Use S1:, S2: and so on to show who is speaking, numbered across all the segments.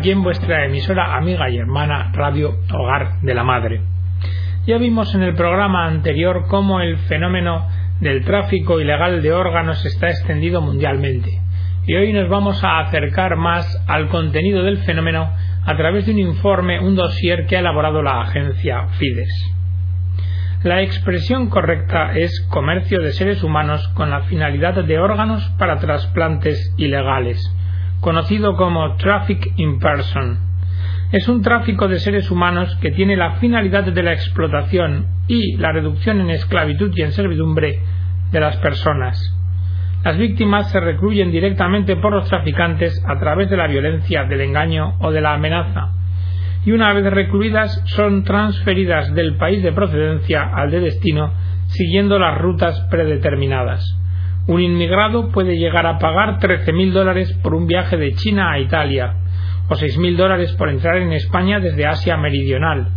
S1: aquí en vuestra emisora amiga y hermana Radio Hogar de la Madre. Ya vimos en el programa anterior cómo el fenómeno del tráfico ilegal de órganos está extendido mundialmente y hoy nos vamos a acercar más al contenido del fenómeno a través de un informe, un dossier que ha elaborado la agencia Fides. La expresión correcta es comercio de seres humanos con la finalidad de órganos para trasplantes ilegales, conocido como traffic in person. Es un tráfico de seres humanos que tiene la finalidad de la explotación y la reducción en esclavitud y en servidumbre de las personas. Las víctimas se recluyen directamente por los traficantes a través de la violencia, del engaño o de la amenaza y una vez recluidas son transferidas del país de procedencia al de destino siguiendo las rutas predeterminadas. Un inmigrado puede llegar a pagar 13.000 dólares por un viaje de China a Italia, o 6.000 dólares por entrar en España desde Asia Meridional,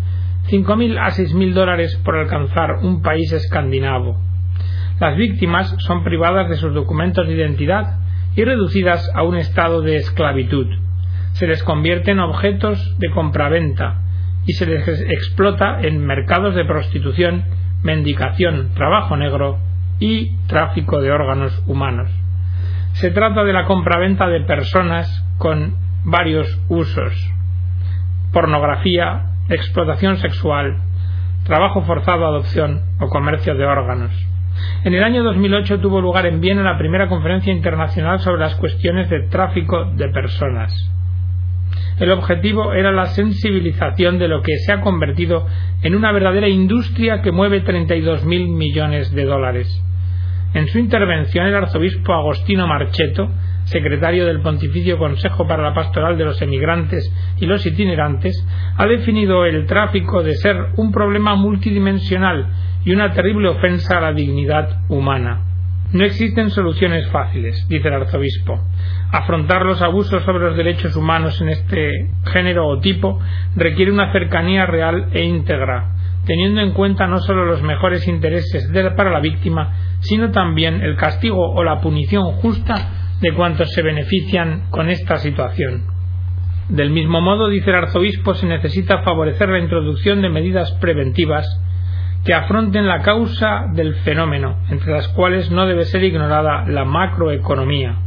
S1: 5.000 a 6.000 dólares por alcanzar un país escandinavo. Las víctimas son privadas de sus documentos de identidad y reducidas a un estado de esclavitud se les convierte en objetos de compraventa y se les explota en mercados de prostitución, mendicación, trabajo negro y tráfico de órganos humanos. Se trata de la compraventa de personas con varios usos pornografía, explotación sexual, trabajo forzado, adopción o comercio de órganos. En el año 2008 tuvo lugar en Viena la primera conferencia internacional sobre las cuestiones de tráfico de personas. El objetivo era la sensibilización de lo que se ha convertido en una verdadera industria que mueve 32.000 millones de dólares. En su intervención, el arzobispo Agostino Marcheto, secretario del Pontificio Consejo para la Pastoral de los Emigrantes y los Itinerantes, ha definido el tráfico de ser un problema multidimensional y una terrible ofensa a la dignidad humana. No existen soluciones fáciles, dice el arzobispo. Afrontar los abusos sobre los derechos humanos en este género o tipo requiere una cercanía real e íntegra, teniendo en cuenta no solo los mejores intereses para la víctima, sino también el castigo o la punición justa de cuantos se benefician con esta situación. Del mismo modo, dice el arzobispo, se necesita favorecer la introducción de medidas preventivas que afronten la causa del fenómeno, entre las cuales no debe ser ignorada la macroeconomía.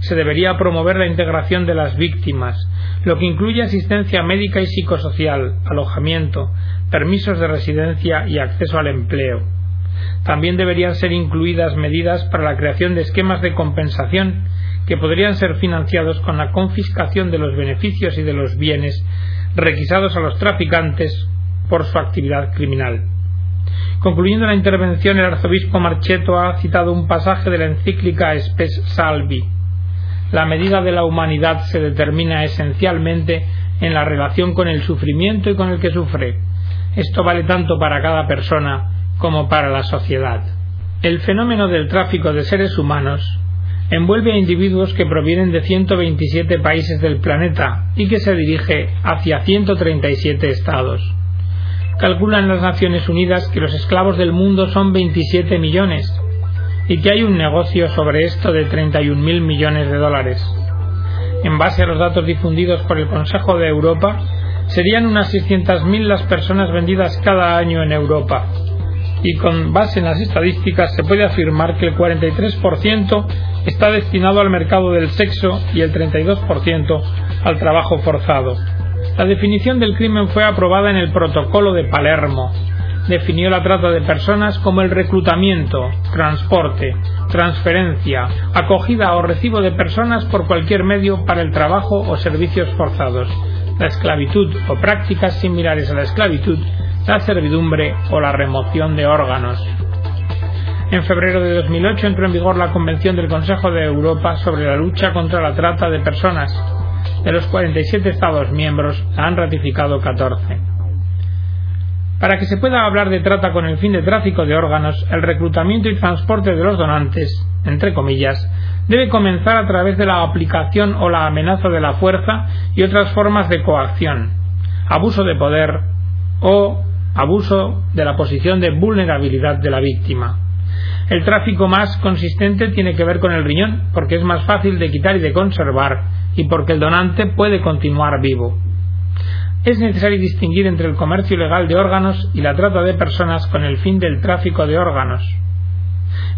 S1: Se debería promover la integración de las víctimas, lo que incluye asistencia médica y psicosocial, alojamiento, permisos de residencia y acceso al empleo. También deberían ser incluidas medidas para la creación de esquemas de compensación que podrían ser financiados con la confiscación de los beneficios y de los bienes requisados a los traficantes por su actividad criminal. Concluyendo la intervención, el arzobispo Marcheto ha citado un pasaje de la encíclica Spes Salvi. La medida de la humanidad se determina esencialmente en la relación con el sufrimiento y con el que sufre. Esto vale tanto para cada persona como para la sociedad. El fenómeno del tráfico de seres humanos envuelve a individuos que provienen de 127 países del planeta y que se dirige hacia 137 estados. Calculan las Naciones Unidas que los esclavos del mundo son 27 millones y que hay un negocio sobre esto de 31.000 millones de dólares. En base a los datos difundidos por el Consejo de Europa, serían unas 600.000 las personas vendidas cada año en Europa. Y con base en las estadísticas se puede afirmar que el 43% está destinado al mercado del sexo y el 32% al trabajo forzado. La definición del crimen fue aprobada en el Protocolo de Palermo. Definió la trata de personas como el reclutamiento, transporte, transferencia, acogida o recibo de personas por cualquier medio para el trabajo o servicios forzados, la esclavitud o prácticas similares a la esclavitud, la servidumbre o la remoción de órganos. En febrero de 2008 entró en vigor la Convención del Consejo de Europa sobre la lucha contra la trata de personas, de los 47 Estados miembros han ratificado 14. Para que se pueda hablar de trata con el fin de tráfico de órganos, el reclutamiento y transporte de los donantes, entre comillas, debe comenzar a través de la aplicación o la amenaza de la fuerza y otras formas de coacción, abuso de poder o abuso de la posición de vulnerabilidad de la víctima. El tráfico más consistente tiene que ver con el riñón, porque es más fácil de quitar y de conservar, y porque el donante puede continuar vivo. Es necesario distinguir entre el comercio ilegal de órganos y la trata de personas con el fin del tráfico de órganos.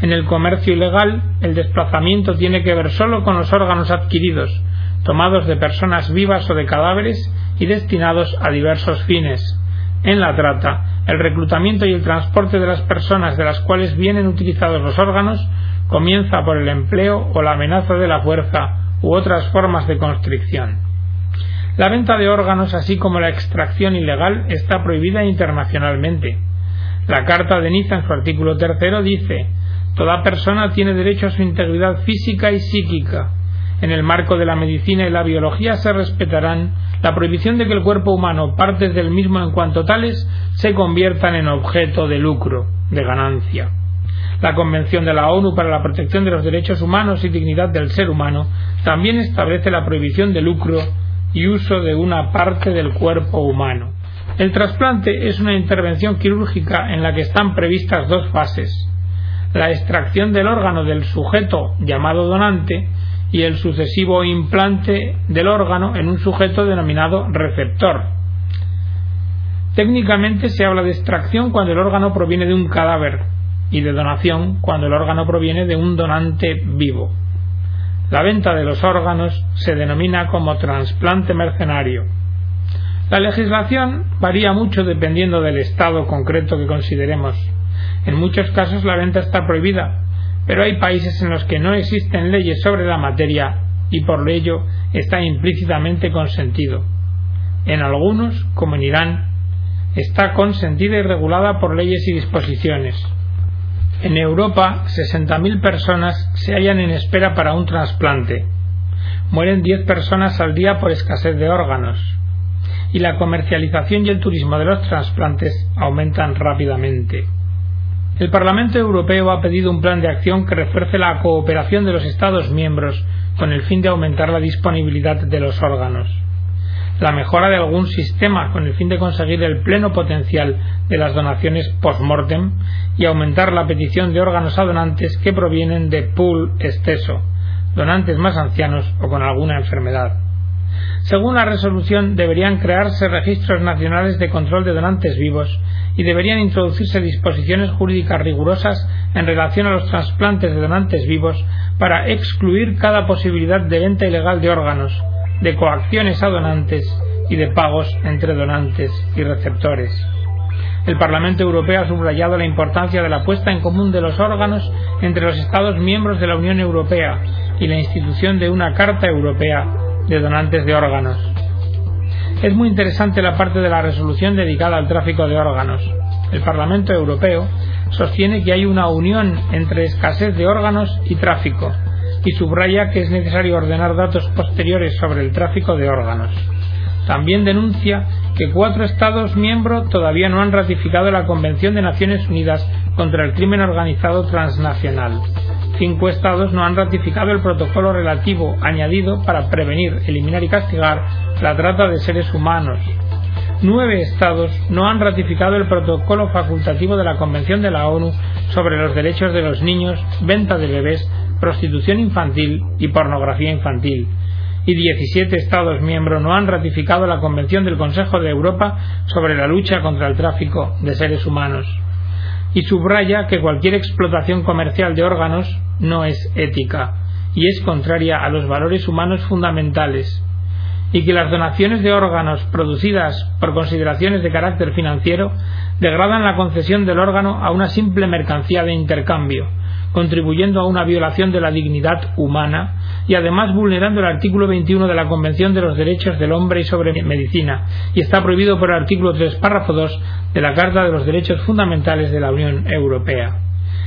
S1: En el comercio ilegal, el desplazamiento tiene que ver solo con los órganos adquiridos, tomados de personas vivas o de cadáveres y destinados a diversos fines. En la trata, el reclutamiento y el transporte de las personas de las cuales vienen utilizados los órganos comienza por el empleo o la amenaza de la fuerza u otras formas de constricción. La venta de órganos, así como la extracción ilegal, está prohibida internacionalmente. La Carta de Niza, en su artículo tercero, dice Toda persona tiene derecho a su integridad física y psíquica. En el marco de la medicina y la biología se respetarán la prohibición de que el cuerpo humano, partes del mismo en cuanto tales, se conviertan en objeto de lucro, de ganancia. La Convención de la ONU para la Protección de los Derechos Humanos y Dignidad del Ser Humano también establece la prohibición de lucro y uso de una parte del cuerpo humano. El trasplante es una intervención quirúrgica en la que están previstas dos fases la extracción del órgano del sujeto llamado donante y el sucesivo implante del órgano en un sujeto denominado receptor. Técnicamente se habla de extracción cuando el órgano proviene de un cadáver y de donación cuando el órgano proviene de un donante vivo. La venta de los órganos se denomina como trasplante mercenario. La legislación varía mucho dependiendo del estado concreto que consideremos. En muchos casos la venta está prohibida, pero hay países en los que no existen leyes sobre la materia y por ello está implícitamente consentido. En algunos, como en Irán, está consentida y regulada por leyes y disposiciones. En Europa, 60.000 personas se hallan en espera para un trasplante. Mueren 10 personas al día por escasez de órganos. Y la comercialización y el turismo de los trasplantes aumentan rápidamente. El Parlamento Europeo ha pedido un plan de acción que refuerce la cooperación de los Estados miembros con el fin de aumentar la disponibilidad de los órganos. La mejora de algún sistema con el fin de conseguir el pleno potencial de las donaciones post-mortem y aumentar la petición de órganos a donantes que provienen de pool exceso, donantes más ancianos o con alguna enfermedad. Según la resolución, deberían crearse registros nacionales de control de donantes vivos y deberían introducirse disposiciones jurídicas rigurosas en relación a los trasplantes de donantes vivos para excluir cada posibilidad de venta ilegal de órganos, de coacciones a donantes y de pagos entre donantes y receptores. El Parlamento Europeo ha subrayado la importancia de la puesta en común de los órganos entre los Estados miembros de la Unión Europea y la institución de una Carta Europea de donantes de órganos. Es muy interesante la parte de la resolución dedicada al tráfico de órganos. El Parlamento Europeo sostiene que hay una unión entre escasez de órganos y tráfico, y subraya que es necesario ordenar datos posteriores sobre el tráfico de órganos. También denuncia que cuatro Estados miembros todavía no han ratificado la Convención de Naciones Unidas contra el Crimen Organizado Transnacional cinco estados no han ratificado el protocolo relativo añadido para prevenir, eliminar y castigar la trata de seres humanos. Nueve estados no han ratificado el protocolo facultativo de la Convención de la ONU sobre los derechos de los niños, venta de bebés, prostitución infantil y pornografía infantil. Y 17 Estados miembros no han ratificado la Convención del Consejo de Europa sobre la lucha contra el tráfico de seres humanos. Y subraya que cualquier explotación comercial de órganos no es ética y es contraria a los valores humanos fundamentales. Y que las donaciones de órganos producidas por consideraciones de carácter financiero degradan la concesión del órgano a una simple mercancía de intercambio, contribuyendo a una violación de la dignidad humana y además vulnerando el artículo 21 de la Convención de los Derechos del Hombre y sobre Medicina. Y está prohibido por el artículo 3, párrafo 2 de la Carta de los Derechos Fundamentales de la Unión Europea.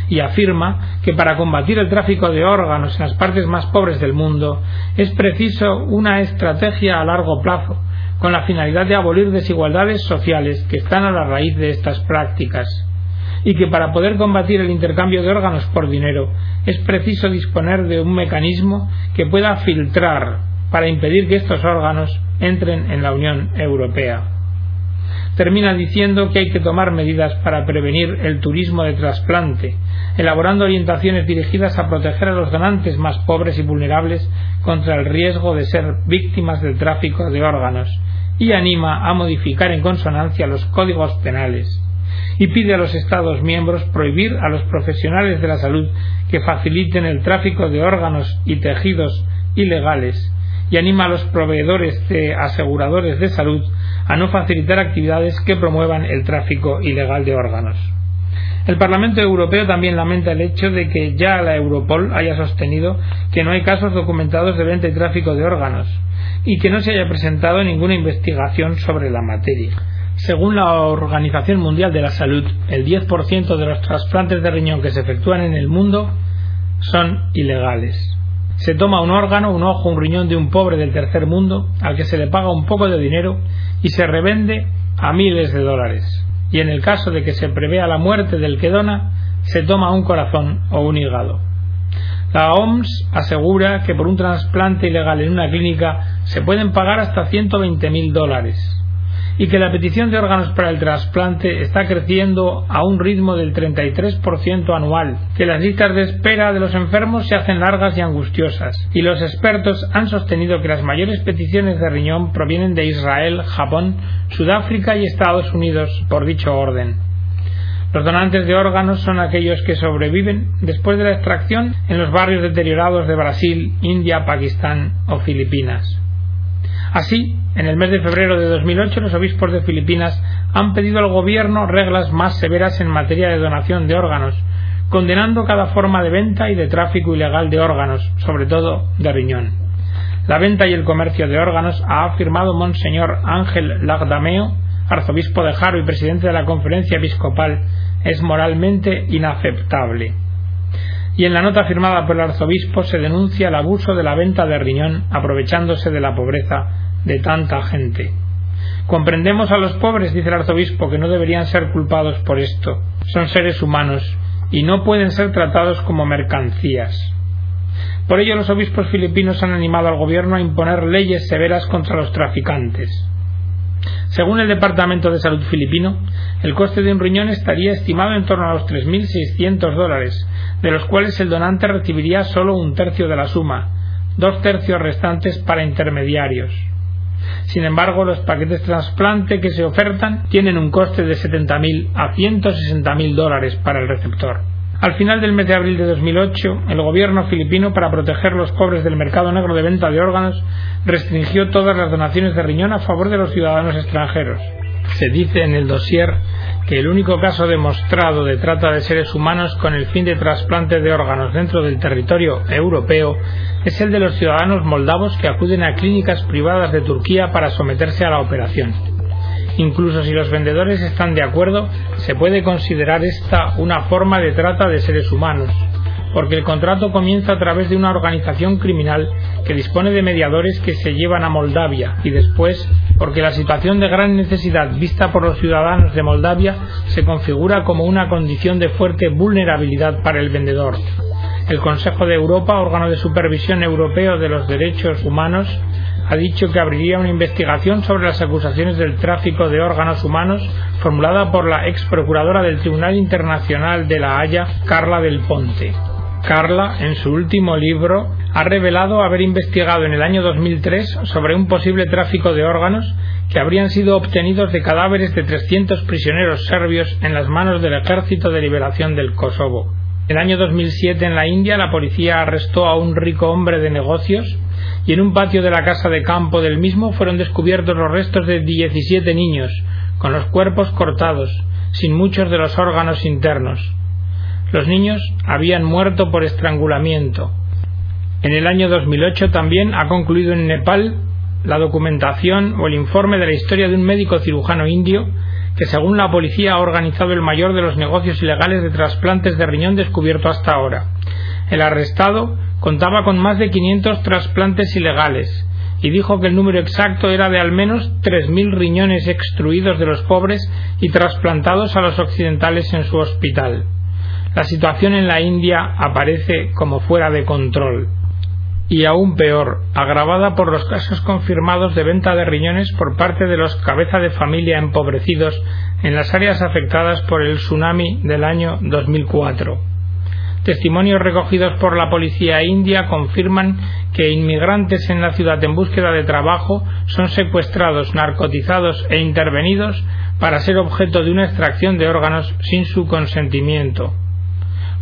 S1: Y afirma que para combatir el tráfico de órganos en las partes más pobres del mundo es preciso una estrategia a largo plazo con la finalidad de abolir desigualdades sociales que están a la raíz de estas prácticas y que para poder combatir el intercambio de órganos por dinero es preciso disponer de un mecanismo que pueda filtrar para impedir que estos órganos entren en la Unión Europea. termina diciendo que hay que tomar medidas para prevenir el turismo de trasplante, elaborando orientaciones dirigidas a proteger a los donantes más pobres y vulnerables contra el riesgo de ser víctimas del tráfico de órganos, y anima a modificar en consonancia los códigos penales y pide a los Estados miembros prohibir a los profesionales de la salud que faciliten el tráfico de órganos y tejidos ilegales y anima a los proveedores de aseguradores de salud a no facilitar actividades que promuevan el tráfico ilegal de órganos. El Parlamento Europeo también lamenta el hecho de que ya la Europol haya sostenido que no hay casos documentados de venta y tráfico de órganos y que no se haya presentado ninguna investigación sobre la materia. Según la Organización Mundial de la Salud, el 10% de los trasplantes de riñón que se efectúan en el mundo son ilegales. Se toma un órgano, un ojo, un riñón de un pobre del tercer mundo al que se le paga un poco de dinero y se revende a miles de dólares. Y en el caso de que se prevea la muerte del que dona, se toma un corazón o un hígado. La OMS asegura que por un trasplante ilegal en una clínica se pueden pagar hasta 120.000 dólares y que la petición de órganos para el trasplante está creciendo a un ritmo del 33% anual, que las listas de espera de los enfermos se hacen largas y angustiosas, y los expertos han sostenido que las mayores peticiones de riñón provienen de Israel, Japón, Sudáfrica y Estados Unidos por dicho orden. Los donantes de órganos son aquellos que sobreviven después de la extracción en los barrios deteriorados de Brasil, India, Pakistán o Filipinas. Así, en el mes de febrero de 2008, los obispos de Filipinas han pedido al gobierno reglas más severas en materia de donación de órganos, condenando cada forma de venta y de tráfico ilegal de órganos, sobre todo de riñón. La venta y el comercio de órganos, ha afirmado Monseñor Ángel Lagdameo, arzobispo de Jaro y presidente de la conferencia episcopal, es moralmente inaceptable y en la nota firmada por el arzobispo se denuncia el abuso de la venta de riñón aprovechándose de la pobreza de tanta gente. Comprendemos a los pobres, dice el arzobispo, que no deberían ser culpados por esto. Son seres humanos y no pueden ser tratados como mercancías. Por ello los obispos filipinos han animado al gobierno a imponer leyes severas contra los traficantes. Según el Departamento de Salud filipino, el coste de un riñón estaría estimado en torno a los 3.600 dólares, de los cuales el donante recibiría solo un tercio de la suma, dos tercios restantes para intermediarios. Sin embargo, los paquetes trasplante que se ofertan tienen un coste de 70.000 a 160.000 dólares para el receptor. Al final del mes de abril de 2008, el gobierno filipino, para proteger los pobres del mercado negro de venta de órganos, restringió todas las donaciones de riñón a favor de los ciudadanos extranjeros. Se dice en el dossier que el único caso demostrado de trata de seres humanos con el fin de trasplante de órganos dentro del territorio europeo es el de los ciudadanos moldavos que acuden a clínicas privadas de Turquía para someterse a la operación. Incluso si los vendedores están de acuerdo, se puede considerar esta una forma de trata de seres humanos, porque el contrato comienza a través de una organización criminal que dispone de mediadores que se llevan a Moldavia y después porque la situación de gran necesidad vista por los ciudadanos de Moldavia se configura como una condición de fuerte vulnerabilidad para el vendedor. El Consejo de Europa, órgano de supervisión europeo de los derechos humanos, ha dicho que abriría una investigación sobre las acusaciones del tráfico de órganos humanos formulada por la ex procuradora del Tribunal Internacional de La Haya, Carla del Ponte. Carla, en su último libro, ha revelado haber investigado en el año 2003 sobre un posible tráfico de órganos que habrían sido obtenidos de cadáveres de 300 prisioneros serbios en las manos del Ejército de Liberación del Kosovo. En el año 2007 en la India la policía arrestó a un rico hombre de negocios y en un patio de la casa de campo del mismo fueron descubiertos los restos de 17 niños, con los cuerpos cortados, sin muchos de los órganos internos. Los niños habían muerto por estrangulamiento. En el año 2008 también ha concluido en Nepal la documentación o el informe de la historia de un médico cirujano indio que según la policía ha organizado el mayor de los negocios ilegales de trasplantes de riñón descubierto hasta ahora. El arrestado contaba con más de 500 trasplantes ilegales y dijo que el número exacto era de al menos 3.000 riñones extruidos de los pobres y trasplantados a los occidentales en su hospital. La situación en la India aparece como fuera de control. y aún peor, agravada por los casos confirmados de venta de riñones por parte de los cabeza de familia empobrecidos en las áreas afectadas por el tsunami del año 2004. Testimonios recogidos por la policía india confirman que inmigrantes en la ciudad en búsqueda de trabajo son secuestrados, narcotizados e intervenidos para ser objeto de una extracción de órganos sin su consentimiento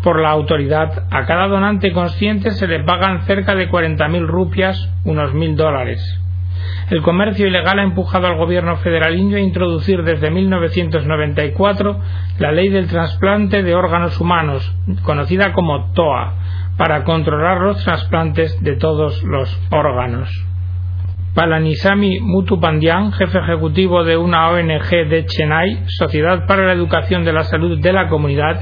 S1: por la autoridad, a cada donante consciente se le pagan cerca de 40.000 rupias, unos mil dólares. El comercio ilegal ha empujado al gobierno federal indio a introducir desde 1994 la ley del trasplante de órganos humanos, conocida como TOA, para controlar los trasplantes de todos los órganos. Palanisamy Mutupandian, jefe ejecutivo de una ONG de Chennai, Sociedad para la Educación de la Salud de la Comunidad,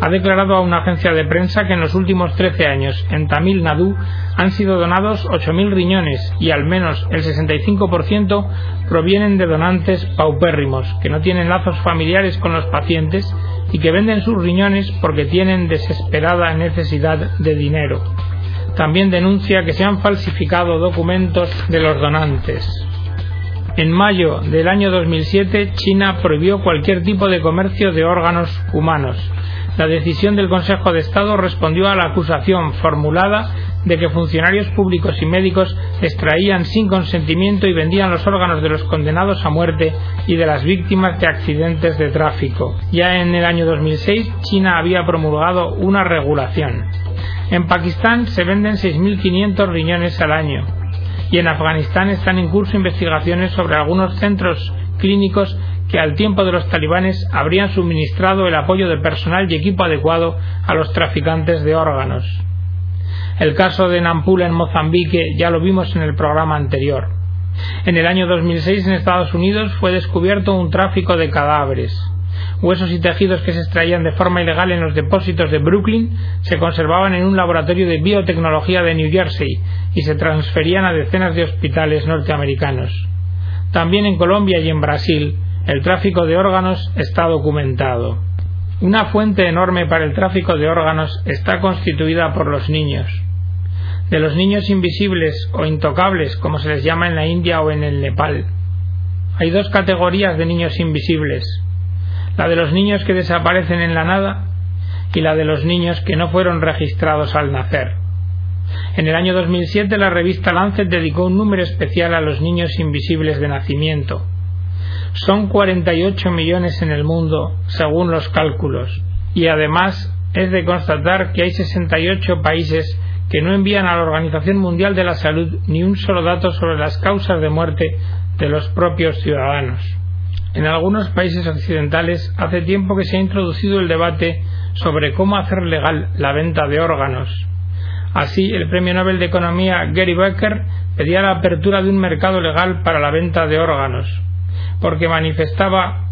S1: ha declarado a una agencia de prensa que en los últimos 13 años en Tamil Nadu han sido donados 8.000 riñones y al menos el 65% provienen de donantes paupérrimos que no tienen lazos familiares con los pacientes y que venden sus riñones porque tienen desesperada necesidad de dinero. También denuncia que se han falsificado documentos de los donantes. En mayo del año 2007, China prohibió cualquier tipo de comercio de órganos humanos la decisión del Consejo de Estado respondió a la acusación formulada de que funcionarios públicos y médicos extraían sin consentimiento y vendían los órganos de los condenados a muerte y de las víctimas de accidentes de tráfico. Ya en el año 2006, China había promulgado una regulación. En Pakistán se venden 6.500 riñones al año y en Afganistán están en curso investigaciones sobre algunos centros clínicos que al tiempo de los talibanes habrían suministrado el apoyo de personal y equipo adecuado a los traficantes de órganos. El caso de Nampula en Mozambique ya lo vimos en el programa anterior. En el año 2006 en Estados Unidos fue descubierto un tráfico de cadáveres. Huesos y tejidos que se extraían de forma ilegal en los depósitos de Brooklyn se conservaban en un laboratorio de biotecnología de New Jersey y se transferían a decenas de hospitales norteamericanos. También en Colombia y en Brasil el tráfico de órganos está documentado. Una fuente enorme para el tráfico de órganos está constituida por los niños. De los niños invisibles o intocables, como se les llama en la India o en el Nepal. Hay dos categorías de niños invisibles. La de los niños que desaparecen en la nada y la de los niños que no fueron registrados al nacer. En el año 2007 la revista Lancet dedicó un número especial a los niños invisibles de nacimiento son 48 millones en el mundo, según los cálculos, y además es de constatar que hay 68 países que no envían a la Organización Mundial de la Salud ni un solo dato sobre las causas de muerte de los propios ciudadanos. En algunos países occidentales hace tiempo que se ha introducido el debate sobre cómo hacer legal la venta de órganos. Así, el Premio Nobel de Economía Gary Becker pedía la apertura de un mercado legal para la venta de órganos, porque manifestaba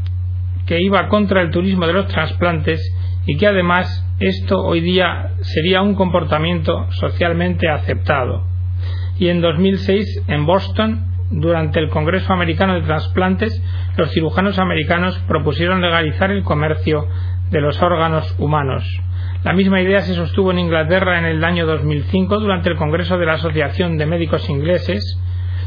S1: que iba contra el turismo de los trasplantes y que además esto hoy día sería un comportamiento socialmente aceptado. Y en 2006, en Boston, durante el Congreso Americano de Trasplantes, los cirujanos americanos propusieron legalizar el comercio de los órganos humanos. La misma idea se sostuvo en Inglaterra en el año 2005 durante el Congreso de la Asociación de Médicos Ingleses,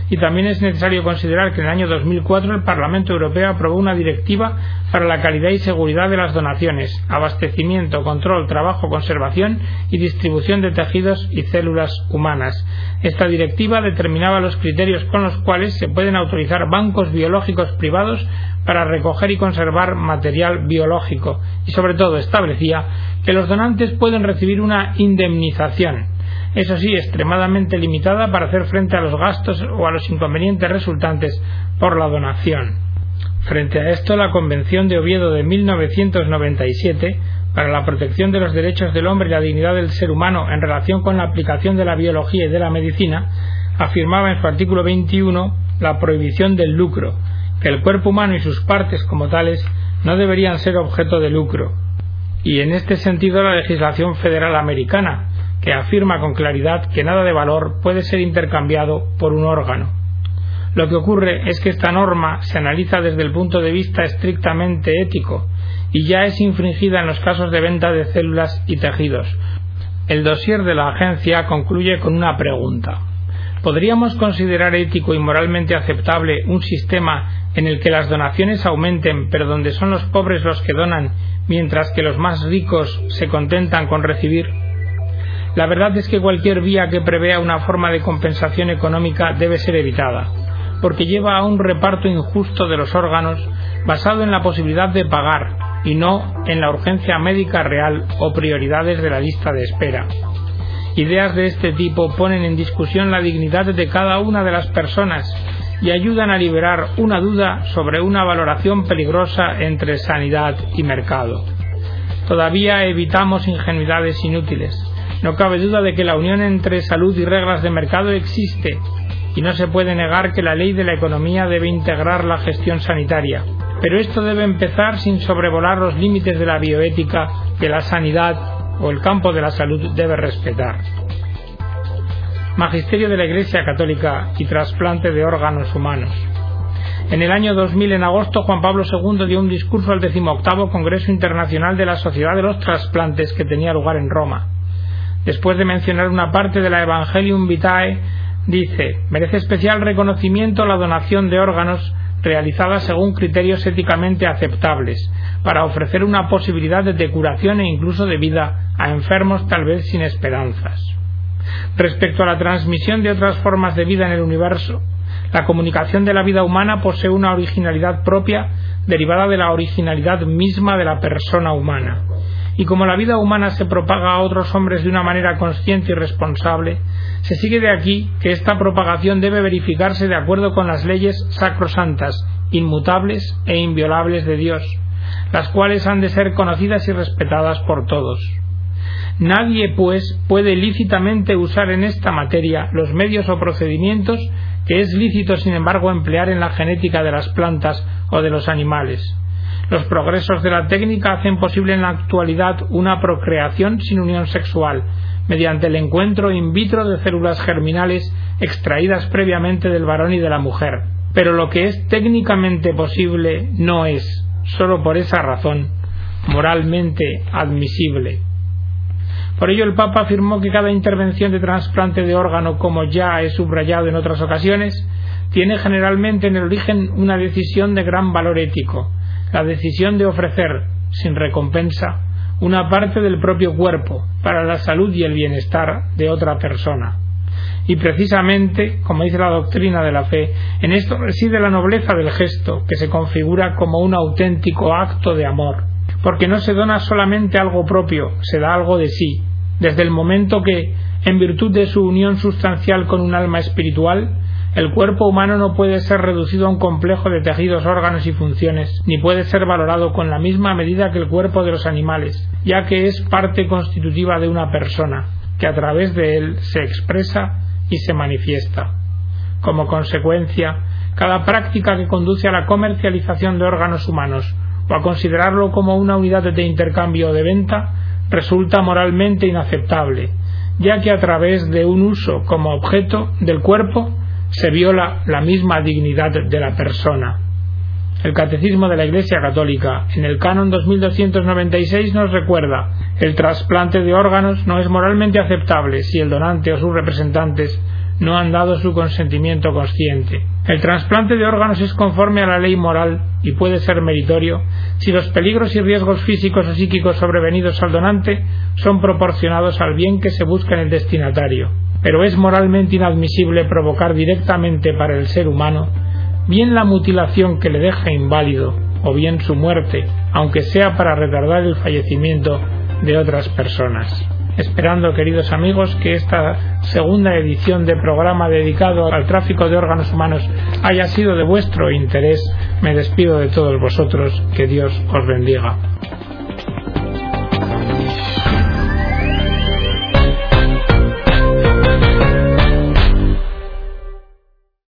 S1: y también es necesario considerar que en el año 2004 el Parlamento Europeo aprobó una directiva para la calidad y seguridad de las donaciones, abastecimiento, control, trabajo, conservación y distribución de tejidos y células humanas. Esta directiva determinaba los criterios con los cuales se pueden autorizar bancos biológicos privados para recoger y conservar material biológico y sobre todo establecía que los donantes pueden recibir una indemnización eso sí, extremadamente limitada para hacer frente a los gastos o a los inconvenientes resultantes por la donación. Frente a esto, la Convención de Oviedo de 1997 para la protección de los derechos del hombre y la dignidad del ser humano en relación con la aplicación de la biología y de la medicina afirmaba en su artículo 21 la prohibición del lucro, que el cuerpo humano y sus partes como tales no deberían ser objeto de lucro. Y en este sentido la legislación federal americana, que afirma con claridad que nada de valor puede ser intercambiado por un órgano. Lo que ocurre es que esta norma se analiza desde el punto de vista estrictamente ético y ya es infringida en los casos de venta de células y tejidos, El dossier de la agencia concluye con una pregunta. ¿Podríamos considerar ético y moralmente aceptable un sistema en el que las donaciones aumenten, pero donde son los pobres los que donan, mientras que los más ricos se contentan con recibir? La verdad es que cualquier vía que prevea una forma de compensación económica debe ser evitada, porque lleva a un reparto injusto de los órganos basado en la posibilidad de pagar y no en la urgencia médica real o prioridades de la lista de espera. Ideas de este tipo ponen en discusión la dignidad de cada una de las personas y ayudan a liberar una duda sobre una valoración peligrosa entre sanidad y mercado. Todavía evitamos ingenuidades inútiles. No cabe duda de que la unión entre salud y reglas de mercado existe y no se puede negar que la ley de la economía debe integrar la gestión sanitaria. Pero esto debe empezar sin sobrevolar los límites de la bioética, de la sanidad o el campo de la salud debe respetar. Magisterio de la Iglesia Católica y trasplante de órganos humanos. En el año 2000, en agosto, Juan Pablo II dio un discurso al decimoctavo Congreso Internacional de la Sociedad de los Trasplantes que tenía lugar en Roma. Después de mencionar una parte de la Evangelium Vitae, dice, merece especial reconocimiento la donación de órganos realizada según criterios éticamente aceptables, para ofrecer una posibilidad de curación e incluso de vida a enfermos tal vez sin esperanzas. Respecto a la transmisión de otras formas de vida en el universo, la comunicación de la vida humana posee una originalidad propia derivada de la originalidad misma de la persona humana. Y como la vida humana se propaga a otros hombres de una manera consciente y responsable, se sigue de aquí que esta propagación debe verificarse de acuerdo con las leyes sacrosantas, inmutables e inviolables de Dios, las cuales han de ser conocidas y respetadas por todos. Nadie, pues, puede lícitamente usar en esta materia los medios o procedimientos que es lícito, sin embargo, emplear en la genética de las plantas o de los animales. Los progresos de la técnica hacen posible en la actualidad una procreación sin unión sexual, mediante el encuentro in vitro de células germinales extraídas previamente del varón y de la mujer. Pero lo que es técnicamente posible no es, solo por esa razón, moralmente admisible. Por ello el Papa afirmó que cada intervención de trasplante de órgano, como ya he subrayado en otras ocasiones, tiene generalmente en el origen una decisión de gran valor ético, la decisión de ofrecer, sin recompensa, una parte del propio cuerpo para la salud y el bienestar de otra persona. Y precisamente, como dice la doctrina de la fe, en esto reside la nobleza del gesto, que se configura como un auténtico acto de amor, porque no se dona solamente algo propio, se da algo de sí, desde el momento que, en virtud de su unión sustancial con un alma espiritual, el cuerpo humano no puede ser reducido a un complejo de tejidos, órganos y funciones, ni puede ser valorado con la misma medida que el cuerpo de los animales, ya que es parte constitutiva de una persona, que a través de él se expresa y se manifiesta. Como consecuencia, cada práctica que conduce a la comercialización de órganos humanos o a considerarlo como una unidad de intercambio o de venta resulta moralmente inaceptable, ya que a través de un uso como objeto del cuerpo se viola la misma dignidad de la persona. El Catecismo de la Iglesia Católica, en el Canon 2296, nos recuerda el trasplante de órganos no es moralmente aceptable si el donante o sus representantes no han dado su consentimiento consciente. El trasplante de órganos es conforme a la ley moral y puede ser meritorio si los peligros y riesgos físicos o psíquicos sobrevenidos al donante son proporcionados al bien que se busca en el destinatario pero es moralmente inadmisible provocar directamente para el ser humano bien la mutilación que le deja inválido o bien su muerte, aunque sea para retardar el fallecimiento de otras personas. Esperando, queridos amigos, que esta segunda edición de programa dedicado al tráfico de órganos humanos haya sido de vuestro interés, me despido de todos vosotros. Que Dios os bendiga.